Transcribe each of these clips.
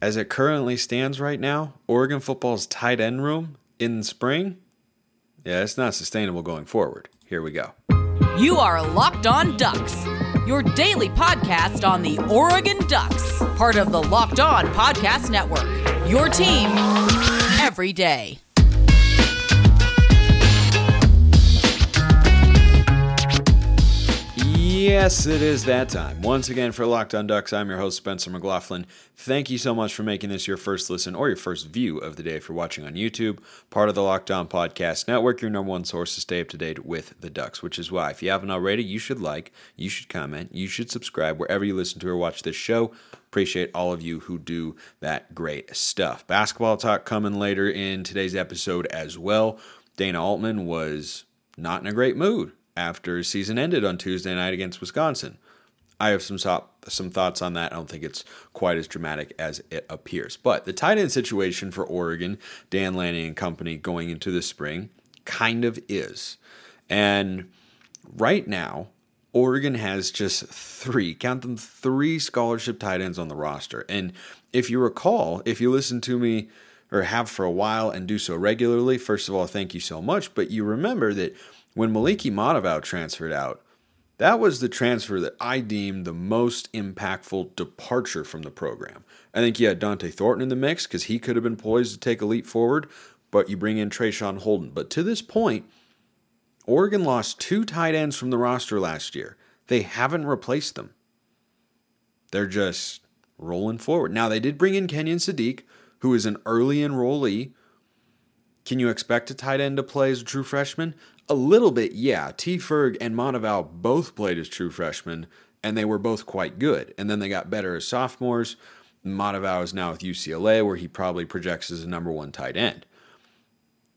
as it currently stands right now, Oregon football's tight end room in spring, yeah, it's not sustainable going forward. Here we go. You are Locked On Ducks, your daily podcast on the Oregon Ducks, part of the Locked On Podcast Network. Your team every day. Yes, it is that time. Once again, for Locked On Ducks, I'm your host, Spencer McLaughlin. Thank you so much for making this your first listen or your first view of the day if you're watching on YouTube. Part of the Locked On Podcast Network, your number one source to stay up to date with the Ducks, which is why, if you haven't already, you should like, you should comment, you should subscribe wherever you listen to or watch this show. Appreciate all of you who do that great stuff. Basketball talk coming later in today's episode as well. Dana Altman was not in a great mood after season ended on Tuesday night against Wisconsin. I have some some thoughts on that. I don't think it's quite as dramatic as it appears. But the tight end situation for Oregon, Dan Lanning and company going into the spring, kind of is. And right now, Oregon has just three, count them three scholarship tight ends on the roster. And if you recall, if you listen to me or have for a while and do so regularly, first of all, thank you so much. But you remember that when Moliki Matavao transferred out, that was the transfer that I deemed the most impactful departure from the program. I think you had Dont'e Thornton in the mix because he could have been poised to take a leap forward, but you bring in Traeshon Holden. But to this point, Oregon lost two tight ends from the roster last year. They haven't replaced them. They're just rolling forward. Now, they did bring in Kenyon Sadiq, who is an early enrollee. Can you expect a tight end to play as a true freshman? A little bit, yeah. T. Ferg and Matavao both played as true freshmen, and they were both quite good. And then they got better as sophomores. Matavao is now with UCLA, where he probably projects as a number one tight end.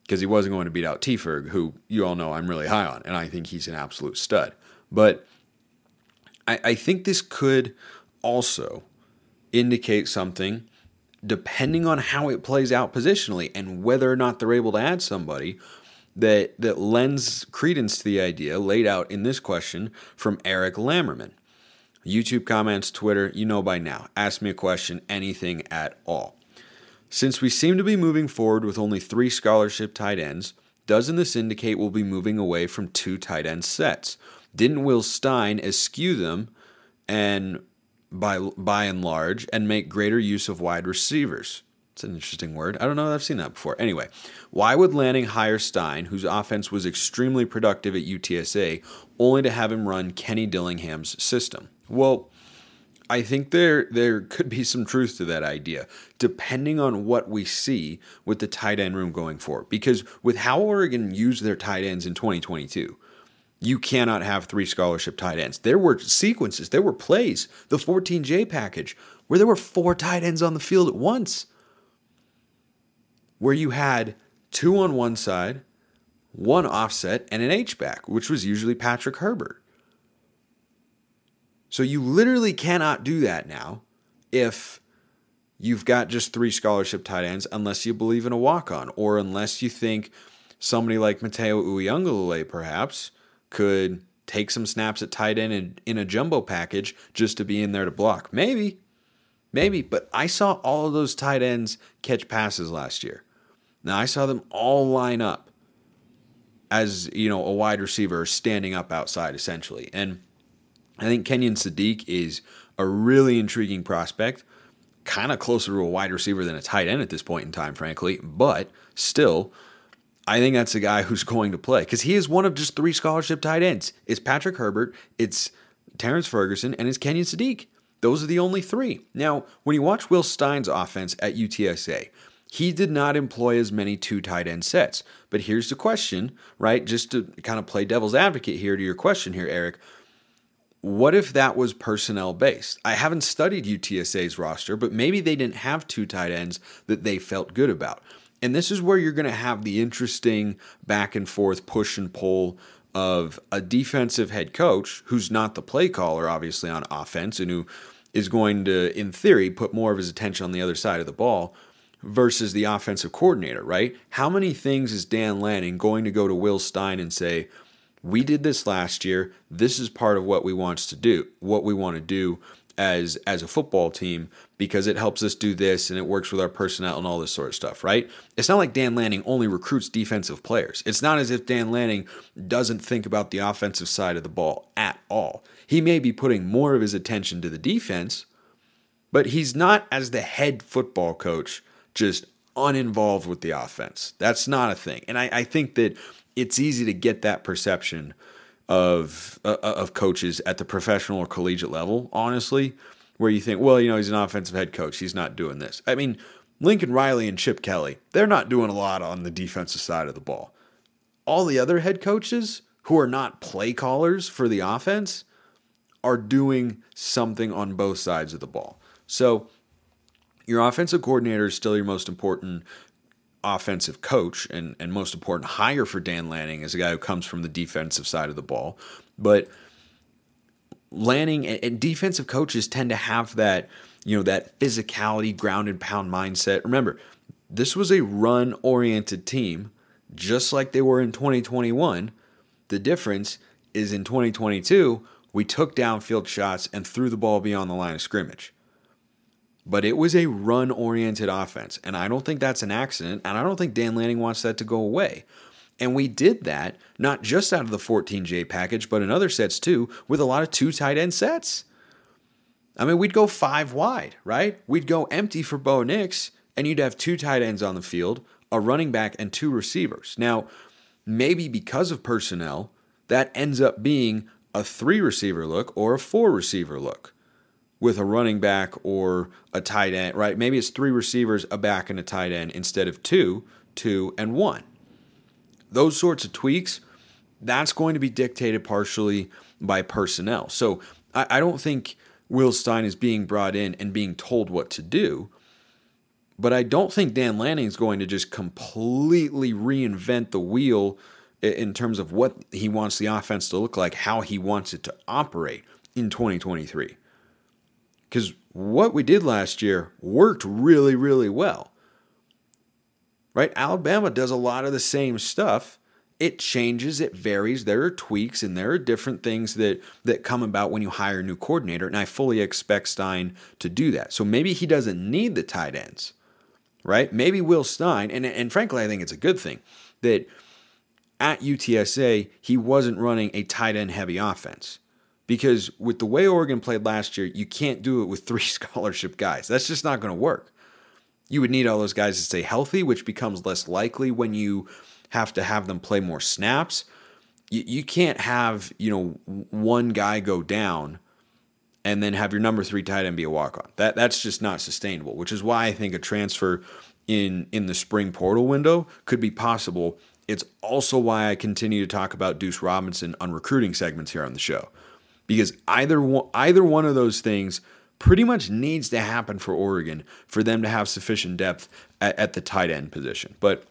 Because he wasn't going to beat out T. Ferg, who you all know I'm really high on, and I think he's an absolute stud. But I, I think this could also indicate something depending on how it plays out positionally and whether or not they're able to add somebody that that lends credence to the idea laid out in this question from Eric Lammerman. YouTube comments, Twitter, you know by now. Ask me a question, anything at all. Since we seem to be moving forward with only three scholarship tight ends, doesn't this indicate we'll be moving away from two tight end sets? Didn't Will Stein eschew them and by by and large and make greater use of wide receivers? It's an interesting word. I don't know that I've seen that before. Anyway, why would Lanning hire Stein, whose offense was extremely productive at UTSA, only to have him run Kenny Dillingham's system? Well, I think there there could be some truth to that idea, depending on what we see with the tight end room going forward. Because with how Oregon used their tight ends in 2022, you cannot have three scholarship tight ends. There were sequences, there were plays, the 14J package, where there were four tight ends on the field at once where you had two on one side, one offset, and an H-back, which was usually Patrick Herbert. So you literally cannot do that now if you've got just three scholarship tight ends unless you believe in a walk-on or unless you think somebody like Mateo Uiagalelei perhaps could take some snaps at tight end in, in a jumbo package just to be in there to block. Maybe. Maybe, but I saw all of those tight ends catch passes last year. Now I saw them all line up as you know a wide receiver standing up outside essentially, and I think Kenyon Sadiq is a really intriguing prospect, kind of closer to a wide receiver than a tight end at this point in time, frankly, but still. I think that's a guy who's going to play because he is one of just three scholarship tight ends. It's Patrick Herbert, it's Terrence Ferguson, and it's Kenyon Sadiq. Those are the only three. Now, when you watch Will Stein's offense at UTSA, he did not employ as many two tight end sets. But here's the question, right? Just to kind of play devil's advocate here to your question here, Eric. What if that was personnel based? I haven't studied UTSA's roster, but maybe they didn't have two tight ends that they felt good about. And this is where you're going to have the interesting back and forth push and pull of a defensive head coach who's not the play caller, obviously, on offense, and who is going to, in theory, put more of his attention on the other side of the ball versus the offensive coordinator, right? How many things is Dan Lanning going to go to Will Stein and say, "We did this last year. This is part of what we want to do. What we want to do as as a football team because it helps us do this and it works with our personnel and all this sort of stuff, right? It's not like Dan Lanning only recruits defensive players. It's not as if Dan Lanning doesn't think about the offensive side of the ball at all. He may be putting more of his attention to the defense, but he's not as the head football coach just uninvolved with the offense. That's not a thing. And I, I think that it's easy to get that perception of uh, of coaches at the professional or collegiate level, honestly, where you think, well, you know, he's an offensive head coach, he's not doing this. I mean, Lincoln Riley and Chip Kelly, they're not doing a lot on the defensive side of the ball. All the other head coaches who are not play callers for the offense are doing something on both sides of the ball. So, your offensive coordinator is still your most important offensive coach and, and most important hire for Dan Lanning is a guy who comes from the defensive side of the ball. But Lanning and, and defensive coaches tend to have that, you know, that physicality, ground and pound mindset. Remember, this was a run oriented team, just like they were in 2021. The difference is in 2022, we took downfield shots and threw the ball beyond the line of scrimmage but it was a run oriented offense. And I don't think that's an accident. And I don't think Dan Lanning wants that to go away. And we did that not just out of the 14J package, but in other sets too, with a lot of two tight end sets. I mean, we'd go five wide, right? We'd go empty for Bo Nix, and you'd have two tight ends on the field, a running back, and two receivers. Now, maybe because of personnel, that ends up being a three receiver look or a four receiver look with a running back or a tight end, right? Maybe it's three receivers, a back, and a tight end instead of two, two, and one. Those sorts of tweaks, that's going to be dictated partially by personnel. So I, I don't think Will Stein is being brought in and being told what to do. But I don't think Dan Lanning is going to just completely reinvent the wheel in terms of what he wants the offense to look like, how he wants it to operate in 2023. Because what we did last year worked really, really well. Right? Alabama does a lot of the same stuff. It changes, it varies. There are tweaks and there are different things that that come about when you hire a new coordinator. And I fully expect Stein to do that. So maybe he doesn't need the tight ends. Right? Maybe Will Stein, and, and frankly, I think it's a good thing that at UTSA, he wasn't running a tight end heavy offense because with the way Oregon played last year, you can't do it with three scholarship guys. That's just not going to work. You would need all those guys to stay healthy, which becomes less likely when you have to have them play more snaps. You, you can't have, you know, one guy go down and then have your number three tight end be a walk on. That that's just not sustainable, which is why I think a transfer in in the spring portal window could be possible. It's also why I continue to talk about Deuce Robinson on recruiting segments here on the show because either one, either one of those things pretty much needs to happen for Oregon for them to have sufficient depth at, at the tight end position. But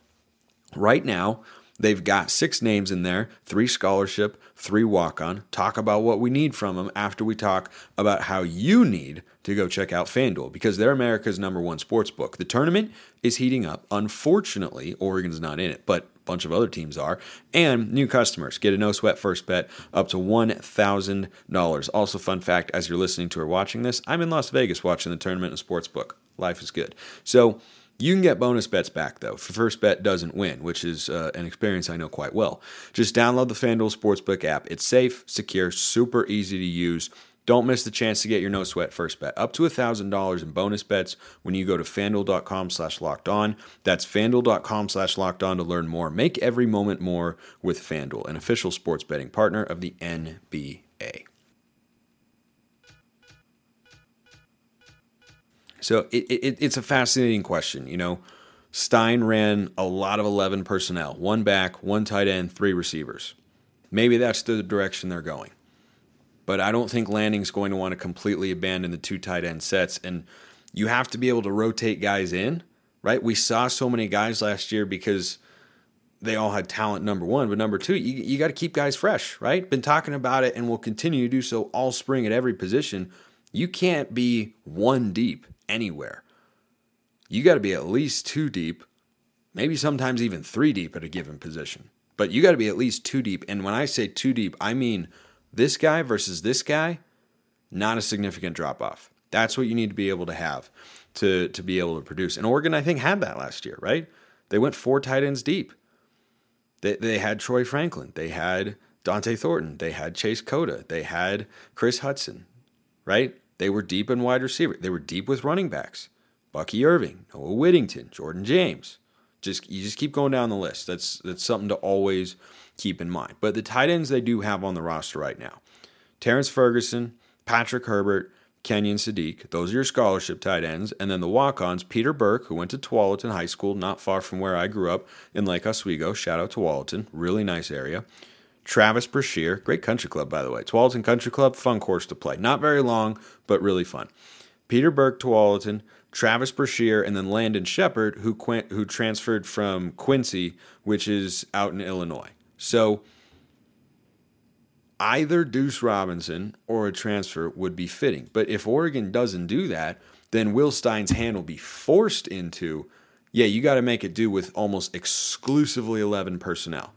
right now, They've got six names in there, three scholarship, three walk on. Talk about what we need from them after we talk about how you need to go check out FanDuel because they're America's number one sports book. The tournament is heating up. Unfortunately, Oregon's not in it, but bunch of other teams are. And new customers get a no sweat first bet up to $1,000. Also, fun fact as you're listening to or watching this, I'm in Las Vegas watching the tournament and sports book. Life is good. So, you can get bonus bets back though first bet doesn't win, which is uh, an experience I know quite well. Just download the FanDuel Sportsbook app. It's safe, secure, super easy to use. Don't miss the chance to get your no sweat first bet. Up to $1,000 in bonus bets when you go to fanduel.com slash locked on. That's fanduel.com slash locked on to learn more. Make every moment more with FanDuel, an official sports betting partner of the NBA. So it, it, it's a fascinating question. You know, Stein ran a lot of 11 personnel one back, one tight end, three receivers. Maybe that's the direction they're going. But I don't think Lanning's going to want to completely abandon the two tight end sets. And you have to be able to rotate guys in, right? We saw so many guys last year because they all had talent, number one. But number two, you, you got to keep guys fresh, right? Been talking about it and will continue to do so all spring at every position. You can't be one deep anywhere. You got to be at least two deep, maybe sometimes even three deep at a given position. But you got to be at least two deep. And when I say two deep, I mean this guy versus this guy, not a significant drop off. That's what you need to be able to have to to be able to produce. And Oregon, I think, had that last year, right? They went four tight ends deep. They they had Troy Franklin, they had Dont'e Thornton, they had Chase Cota, they had Chris Hudson, right? They were deep in wide receiver. They were deep with running backs. Bucky Irving, Noah Whittington, Jordan James. Just you just keep going down the list. That's that's something to always keep in mind. But the tight ends they do have on the roster right now. Terrence Ferguson, Patrick Herbert, Kenyon Sadiq. Those are your scholarship tight ends. And then the walk ons, Peter Burke, who went to Tualatin High School, not far from where I grew up in Lake Oswego. Shout out to Tualatin. Really nice area. Travis Brashear, great country club, by the way. Tualatin Country Club, fun course to play. Not very long, but really fun. Peter Burke, Tualatin, Travis Brashear, and then Landon Shepard, who, who transferred from Quincy, which is out in Illinois. So either Deuce Robinson or a transfer would be fitting. But if Oregon doesn't do that, then Will Stein's hand will be forced into, yeah, you got to make it do with almost exclusively 11 personnel.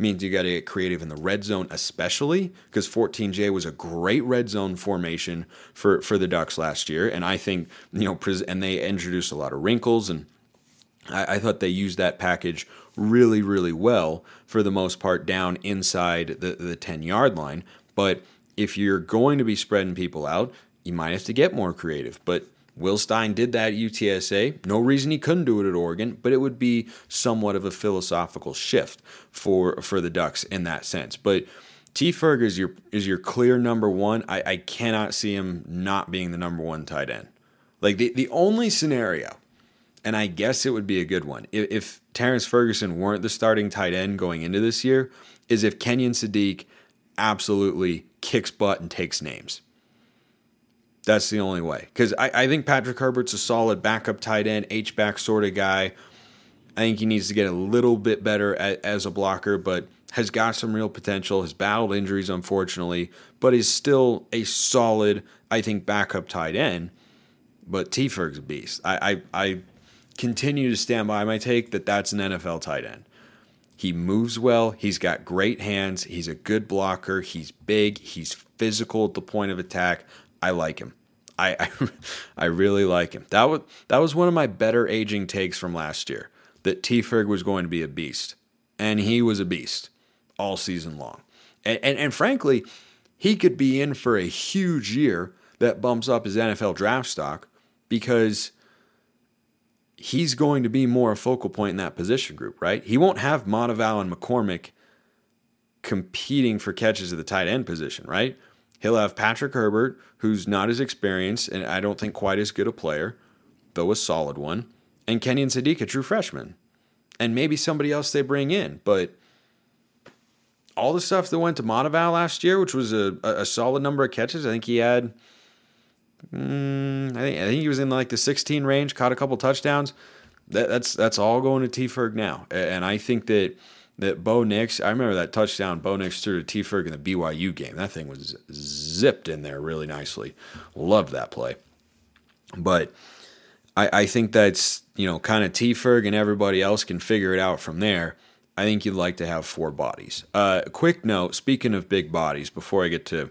Means you got to get creative in the red zone, especially because 14J was a great red zone formation for, for the Ducks last year. And I think, you know, and they introduced a lot of wrinkles and I, I thought they used that package really, really well for the most part down inside the, the 10 yard line. But if you're going to be spreading people out, you might have to get more creative. But Will Stein did that at UTSA. No reason he couldn't do it at Oregon, but it would be somewhat of a philosophical shift for for the Ducks in that sense. But T Ferg is your is your clear number one. I, I cannot see him not being the number one tight end. Like the, the only scenario and I guess it would be a good one. If, if Terrence Ferguson weren't the starting tight end going into this year, is if Kenyon Sadiq absolutely kicks butt and takes names. That's the only way. Because I, I think Patrick Herbert's a solid backup tight end, H back sort of guy. I think he needs to get a little bit better at, as a blocker, but has got some real potential. Has battled injuries, unfortunately, but is still a solid, I think, backup tight end. But T Ferg's a beast. I, I, I continue to stand by my take that that's an NFL tight end. He moves well. He's got great hands. He's a good blocker. He's big. He's physical at the point of attack. I like him. I, I, I really like him. That was that was one of my better aging takes from last year. That T. Ferg was going to be a beast, and he was a beast all season long. And, and and frankly, he could be in for a huge year that bumps up his NFL draft stock because he's going to be more a focal point in that position group, right? He won't have Matavao and McCormick competing for catches at the tight end position, right? He'll have Patrick Herbert, who's not as experienced and I don't think quite as good a player, though a solid one, and Kenyon Sadiq, a true freshman. And maybe somebody else they bring in. But all the stuff that went to Matavao last year, which was a, a solid number of catches, I think he had – Mm, I think I think he was in like the 16 range, caught a couple touchdowns. That, that's that's all going to T Ferg now, and I think that that Bo Nix. I remember that touchdown Bo Nix threw to T Ferg in the BYU game. That thing was zipped in there really nicely. Loved that play, but. I, I think that's you know kind of T Ferg and everybody else can figure it out from there. I think you'd like to have four bodies. Uh, quick note: speaking of big bodies, before I get to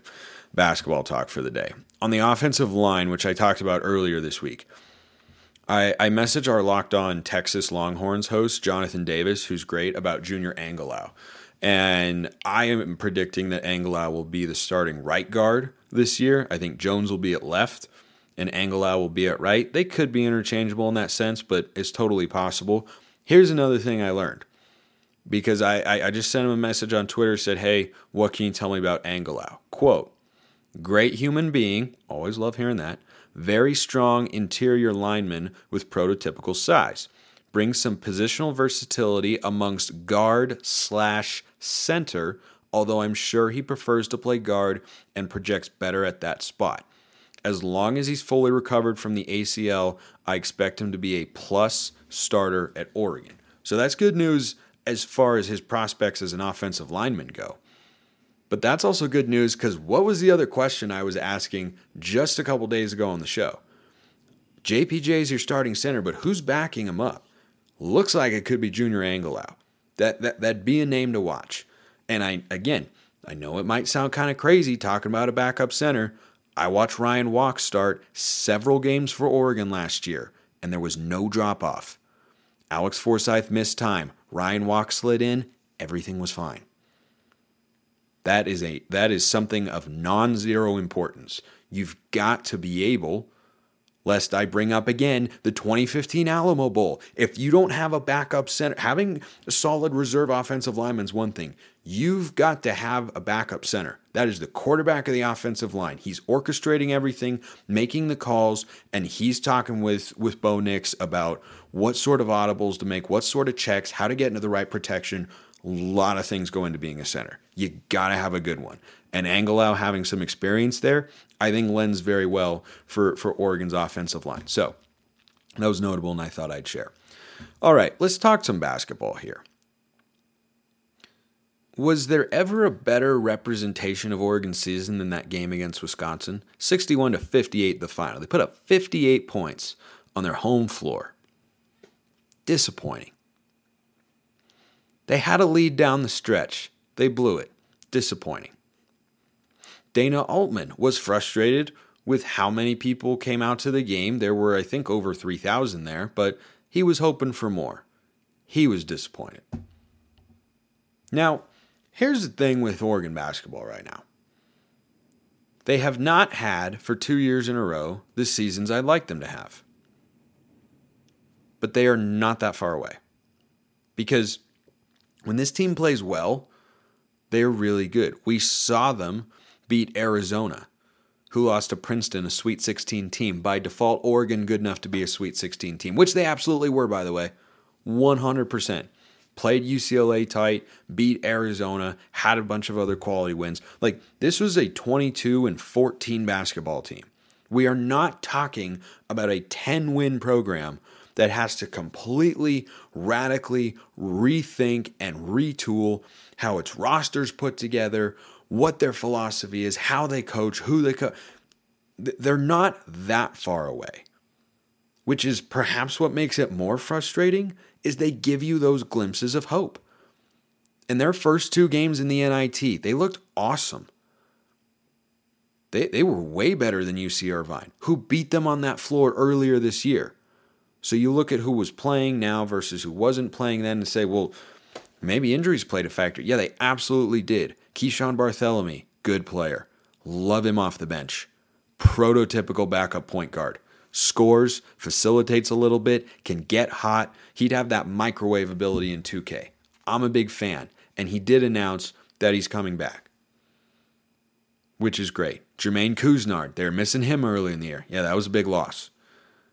basketball talk for the day, on the offensive line, which I talked about earlier this week, I, I message our Locked On Texas Longhorns host, Jonathan Davis, who's great, about Junior Angilau. And I am predicting that Angilau will be the starting right guard this year. I think Jones will be at left and Angilau will be at right. They could be interchangeable in that sense, but it's totally possible. Here's another thing I learned because I, I, I just sent him a message on Twitter, said, Hey, what can you tell me about Angilau? Quote, Great human being, always love hearing that. Very strong interior lineman with prototypical size. Brings some positional versatility amongst guard slash center, although I'm sure he prefers to play guard and projects better at that spot. As long as he's fully recovered from the ACL, I expect him to be a plus starter at Oregon. So that's good news as far as his prospects as an offensive lineman go. But that's also good news because what was the other question I was asking just a couple days ago on the show? JPJ is your starting center, but who's backing him up? Looks like it could be Junior Angilau. That, that, that'd be a name to watch. And I again, I know it might sound kind of crazy talking about a backup center. I watched Ryan Walk start several games for Oregon last year, and there was no drop off. Alex Forsyth missed time. Ryan Walk slid in. Everything was fine. That is a that is something of non-zero importance. You've got to be able lest I bring up again the 2015 Alamo Bowl. If you don't have a backup center, having a solid reserve offensive lineman is one thing. You've got to have a backup center. That is the quarterback of the offensive line. He's orchestrating everything, making the calls, and he's talking with with Bo Nix about what sort of audibles to make, what sort of checks, how to get into the right protection. A lot of things go into being a center. You got to have a good one. And Angilau having some experience there, I think lends very well for, for Oregon's offensive line. So that was notable, and I thought I'd share. All right, let's talk some basketball here. Was there ever a better representation of Oregon's season than that game against Wisconsin? 61 to 58 the final. They put up 58 points on their home floor. Disappointing. They had a lead down the stretch. They blew it. Disappointing. Dana Altman was frustrated with how many people came out to the game. There were, I think, over 3,000 there, but he was hoping for more. He was disappointed. Now, here's the thing with Oregon basketball right now. They have not had, for two years in a row, the seasons I'd like them to have. But they are not that far away. Because when this team plays well, they're really good. We saw them beat Arizona, who lost to Princeton, a Sweet 16 team. By default, Oregon good enough to be a Sweet 16 team, which they absolutely were, by the way. 100%. Played UCLA tight, beat Arizona, had a bunch of other quality wins. Like, this was a 22 and 14 basketball team. We are not talking about a 10 win program that has to completely, radically rethink and retool how its roster's put together, what their philosophy is, how they coach, who they coach. They're not that far away. Which is perhaps what makes it more frustrating is they give you those glimpses of hope. In their first two games in the NIT, they looked awesome. They, they were way better than UC Irvine, who beat them on that floor earlier this year. So you look at who was playing now versus who wasn't playing then and say, well, maybe injuries played a factor. Yeah, they absolutely did. Keeshawn Barthelemy, good player. Love him off the bench. Prototypical backup point guard. Scores, facilitates a little bit, can get hot. He'd have that microwave ability in 2K. I'm a big fan. And he did announce that he's coming back, which is great. Jermaine Couisnard, they're missing him early in the year. Yeah, that was a big loss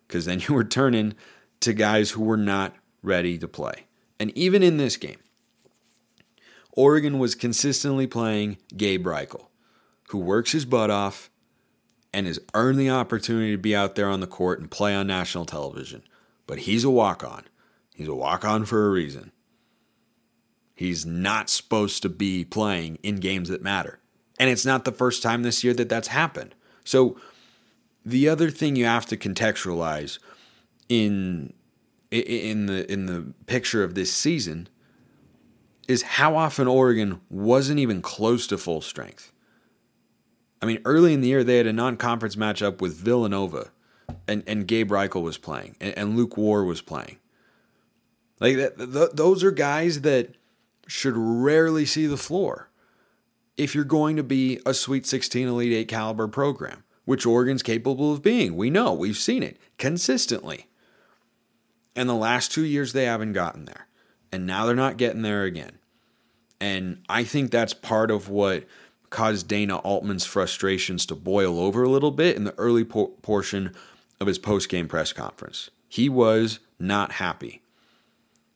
because then you were turning to guys who were not ready to play. And even in this game, Oregon was consistently playing Gabe Reichel, who works his butt off and has earned the opportunity to be out there on the court and play on national television. But he's a walk on. He's a walk on for a reason. He's not supposed to be playing in games that matter. And it's not the first time this year that that's happened. So the other thing you have to contextualize in in the in the picture of this season is how often Oregon wasn't even close to full strength. I mean, early in the year, they had a non conference matchup with Villanova, and, and Gabe Reichel was playing, and, and Lök Wur was playing. Like, that, th- those are guys that should rarely see the floor if you're going to be a Sweet 16 Elite 8 caliber program, which Oregon's capable of being. We know, we've seen it consistently. And the last two years, they haven't gotten there and now they're not getting there again. And I think that's part of what caused Dana Altman's frustrations to boil over a little bit in the early po- portion of his post-game press conference. He was not happy.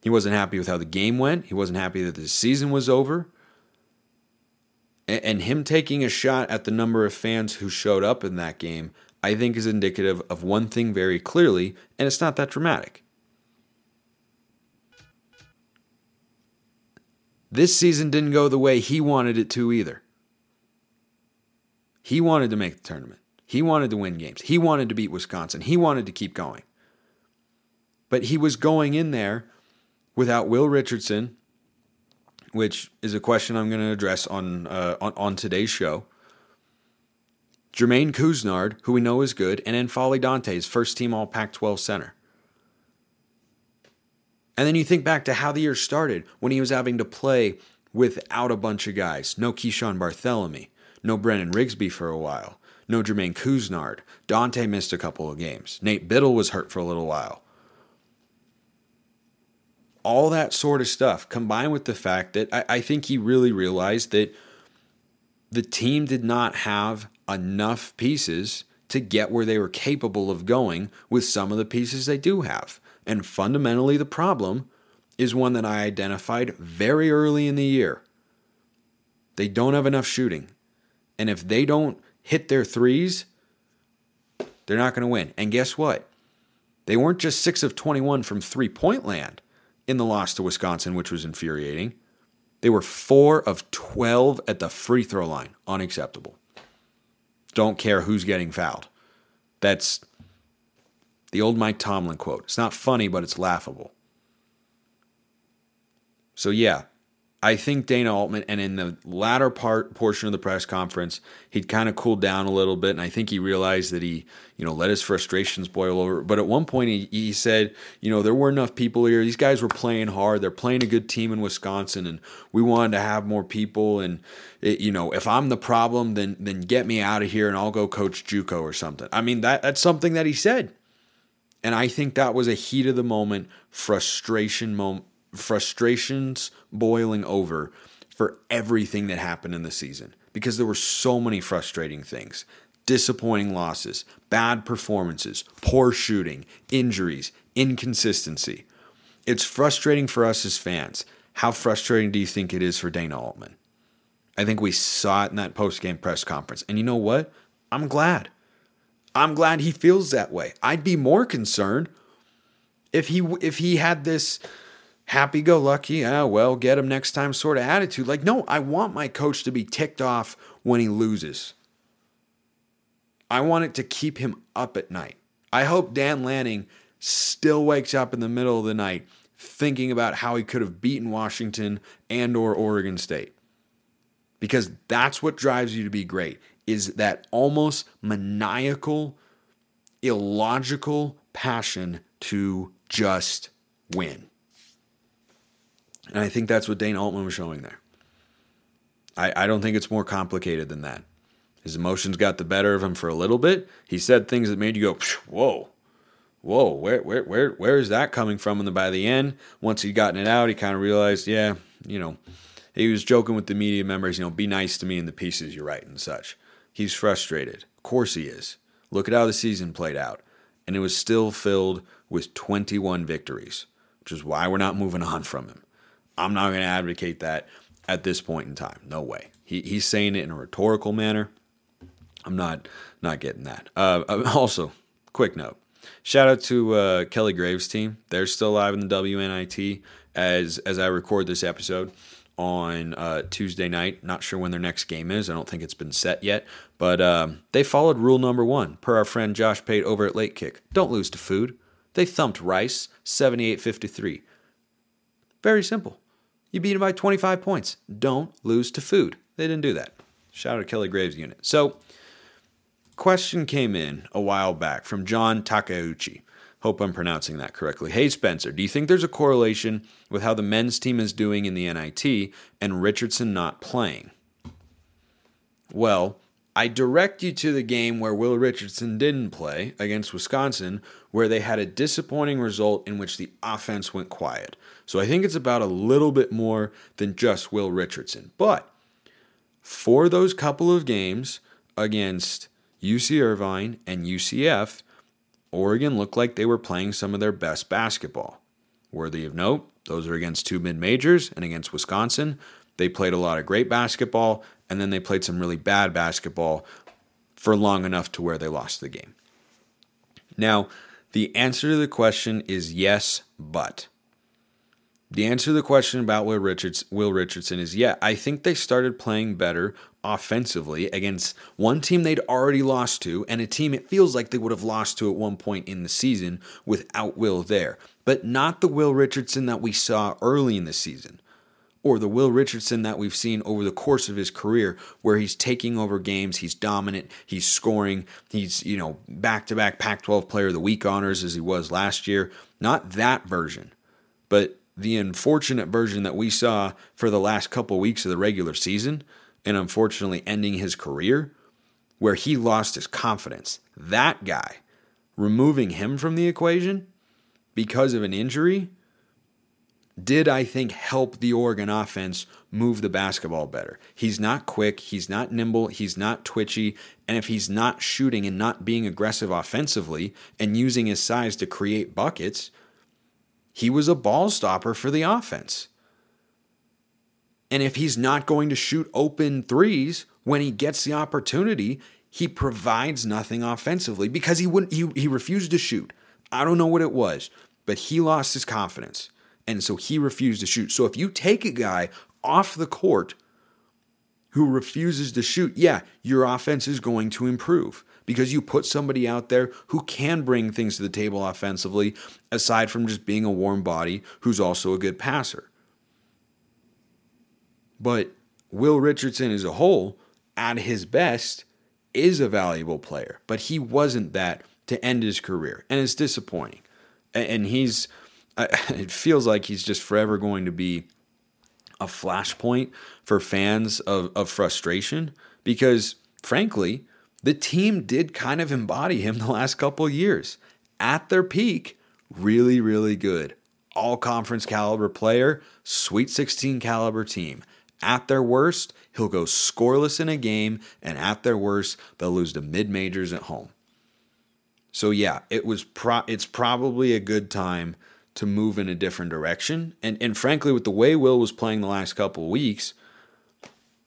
He wasn't happy with how the game went. He wasn't happy that the season was over. And, him taking a shot at the number of fans who showed up in that game, I think is indicative of one thing very clearly, and it's not that dramatic. This season didn't go the way he wanted it to either. He wanted to make the tournament. He wanted to win games. He wanted to beat Wisconsin. He wanted to keep going. But he was going in there without Will Richardson, which is a question I'm going to address on, uh, on, on today's show. Jermaine Couisnard, who we know is good, and N'Faly Dante's first team All Pac 12 center. And then you think back to how the year started when he was having to play without a bunch of guys. No Keeshawn Barthelemy, no Brennan Rigsby for a while, no Jermaine Couisnard. Dante missed a couple of games. Nate Bittle was hurt for a little while. All that sort of stuff combined with the fact that I, I think he really realized that the team did not have enough pieces to get where they were capable of going with some of the pieces they do have. And fundamentally, the problem is one that I identified very early in the year. They don't have enough shooting. And if they don't hit their threes, they're not going to win. And guess what? They weren't just 6 of 21 from three point land in the loss to Wisconsin, which was infuriating. They were 4 of 12 at the free throw line. Unacceptable. Don't care who's getting fouled. That's the old Mike Tomlin quote. It's not funny, but it's laughable. So, yeah, I think Dana Altman, and in the latter part portion of the press conference, he'd kind of cooled down a little bit, and I think he realized that he, you know, let his frustrations boil over. But at one point, he, he said, you know, there were enough people here. These guys were playing hard. They're playing a good team in Wisconsin, and we wanted to have more people. And it, you know, if I'm the problem, then then get me out of here, and I'll go coach JUCO or something. I mean, that that's something that he said, and I think that was a heat of the moment frustration moment frustrations boiling over for everything that happened in the season because there were so many frustrating things disappointing losses, bad performances, poor shooting, injuries, inconsistency. It's frustrating for us as fans. How frustrating do you think it is for Dana Altman? I think we saw it in that post game press conference. And you know what? I'm glad. I'm glad he feels that way. I'd be more concerned if he if he had this happy go lucky, ah, well, get him next time sort of attitude. Like, no, I want my coach to be ticked off when he loses. I want it to keep him up at night. I hope Dan Lanning still wakes up in the middle of the night thinking about how he could have beaten Washington and or Oregon State. Because that's what drives you to be great is that almost maniacal illogical passion to just win. And I think that's what Dana Altman was showing there. I, I don't think it's more complicated than that. His emotions got the better of him for a little bit. He said things that made you go, whoa, whoa, where, where, where, where is that coming from? And then by the end, once he'd gotten it out, he kind of realized, yeah, you know, he was joking with the media members, you know, be nice to me in the pieces you write and such. He's frustrated. Of course he is. Look at how the season played out. And it was still filled with 21 victories, which is why we're not moving on from him. I'm not going to advocate that at this point in time. No way. He, he's saying it in a rhetorical manner. I'm not not getting that. Uh, uh also, quick note. Shout out to uh, Kelly Graves' team. They're still alive in the WNIT as as I record this episode on uh, Tuesday night. Not sure when their next game is. I don't think it's been set yet. But um, they followed rule number one per our friend Josh Pate over at Late Kick. Don't lose to food. They thumped Rice 78 53. Very simple. You beat them by 25 points. Don't lose to food. They didn't do that. Shout out to Kelly Graves' unit. So, question came in a while back from John Takeuchi. Hope I'm pronouncing that correctly. Hey, Spencer, do you think there's a correlation with how the men's team is doing in the NIT and Richardson not playing? Well, I direct you to the game where Will Richardson didn't play against Wisconsin, where they had a disappointing result in which the offense went quiet. So I think it's about a little bit more than just Will Richardson. But for those couple of games against UC Irvine and UCF, Oregon looked like they were playing some of their best basketball. Worthy of note, those are against two mid majors and against Wisconsin. They played a lot of great basketball and then they played some really bad basketball for long enough to where they lost the game. Now, the answer to the question is yes, but. The answer to the question about Will, Richards, Will Richardson is yeah, I think they started playing better offensively against one team they'd already lost to and a team it feels like they would have lost to at one point in the season without Will there. But not the Will Richardson that we saw early in the season. or the Will Richardson that we've seen over the course of his career, where he's taking over games, he's dominant, he's scoring, he's, you know, back to back Pac 12 player of the week honors as he was last year. Not that version, but the unfortunate version that we saw for the last couple weeks of the regular season, and unfortunately ending his career, where he lost his confidence. That guy, removing him from the equation because of an injury did I think help the Oregon offense move the basketball better. He's not quick, he's not nimble, he's not twitchy, and if he's not shooting and not being aggressive offensively and using his size to create buckets, he was a ball stopper for the offense. And if he's not going to shoot open threes when he gets the opportunity, he provides nothing offensively because he wouldn't he, he refused to shoot. I don't know what it was, but he lost his confidence. And so he refused to shoot. So if you take a guy off the court who refuses to shoot, yeah, your offense is going to improve because you put somebody out there who can bring things to the table offensively, aside from just being a warm body who's also a good passer. But Will Richardson as a whole, at his best, is a valuable player, but he wasn't that to end his career. And it's disappointing. And he's it feels like he's just forever going to be a flashpoint for fans of, of frustration because, frankly, the team did kind of embody him the last couple years. At their peak, really, really good. All conference caliber player, Sweet 16 caliber team. At their worst, he'll go scoreless in a game, and at their worst, they'll lose to mid majors at home. So yeah, it was pro- it's probably a good time to move in a different direction. And and frankly, with the way Will was playing the last couple weeks,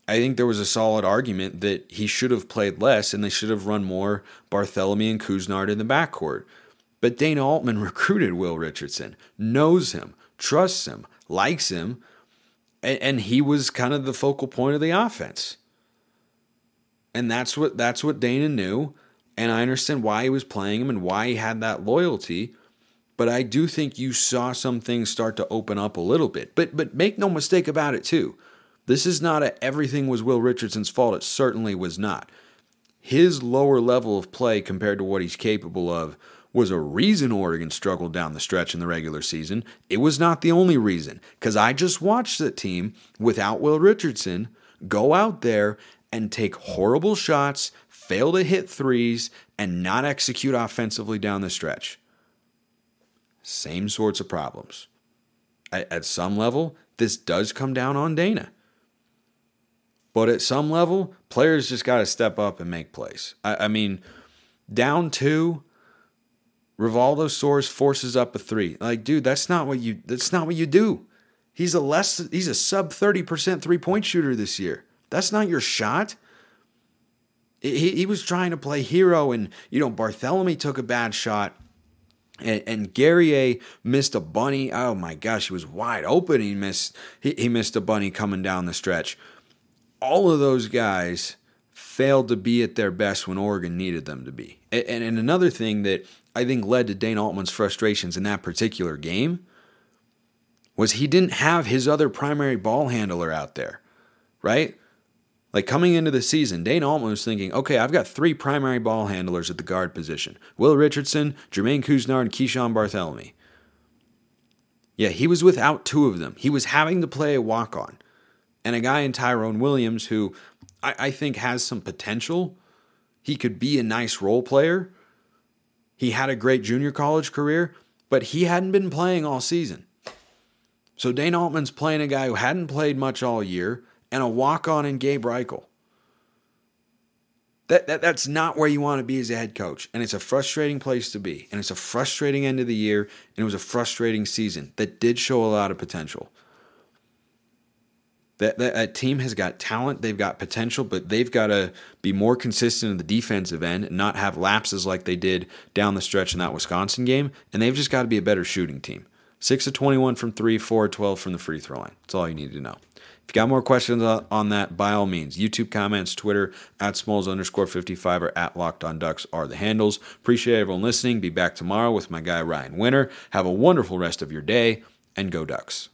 I think there was a solid argument that he should have played less and they should have run more Barthelemy and Couisnard in the backcourt. But Dana Altman recruited Will Richardson, knows him, trusts him, likes him, and, and he was kind of the focal point of the offense. And that's what that's what Dana knew. And I understand why he was playing him and why he had that loyalty. But I do think you saw some things start to open up a little bit. But but make no mistake about it too. This is not a everything was Will Richardson's fault. It certainly was not. His lower level of play compared to what he's capable of was a reason Oregon struggled down the stretch in the regular season. It was not the only reason, because I just watched the team without Will Richardson go out there and take horrible shots, fail to hit threes, and not execute offensively down the stretch. Same sorts of problems. At, at some level, this does come down on Dana. But at some level, players just got to step up and make plays. I, I, mean, down two, Rivaldo Soares forces up a three. Like, dude, that's not what you. That's not what you do. He's a less. He's a sub thirty percent three point shooter this year. That's not your shot. He, he was trying to play hero, and you know Barthelemy took a bad shot. And, and Guerrier missed a bunny. Oh my gosh, he was wide open. He missed he, he missed a bunny coming down the stretch. All of those guys failed to be at their best when Oregon needed them to be. And, and, and another thing that I think led to Dana Altman's frustrations in that particular game was he didn't have his other primary ball handler out there, right? Like coming into the season, Dana Altman was thinking, okay, I've got three primary ball handlers at the guard position Will Richardson, Jermaine Couisnard, and Keeshawn Barthelemy. Yeah, he was without two of them. He was having to play a walk on. And a guy in Tyrone Williams who I, I think has some potential. He could be a nice role player. He had a great junior college career, but he hadn't been playing all season. So Dana Altman's playing a guy who hadn't played much all year and a walk on in Gabe Reichel. That, that, that's not where you want to be as a head coach. And it's a frustrating place to be. And it's a frustrating end of the year. And it was a frustrating season that did show a lot of potential. That, that, that team has got talent, they've got potential, but they've got to be more consistent in the defensive end and not have lapses like they did down the stretch in that Wisconsin game. And they've just got to be a better shooting team. 6 of 21 from 3, 4 of 12 from the free throw line. That's all you need to know. If you got more questions on that, by all means, YouTube comments, Twitter, at smalls underscore 55 or at locked on ducks are the handles. Appreciate everyone listening. Be back tomorrow with my guy Ryan Winter. Have a wonderful rest of your day and go Ducks.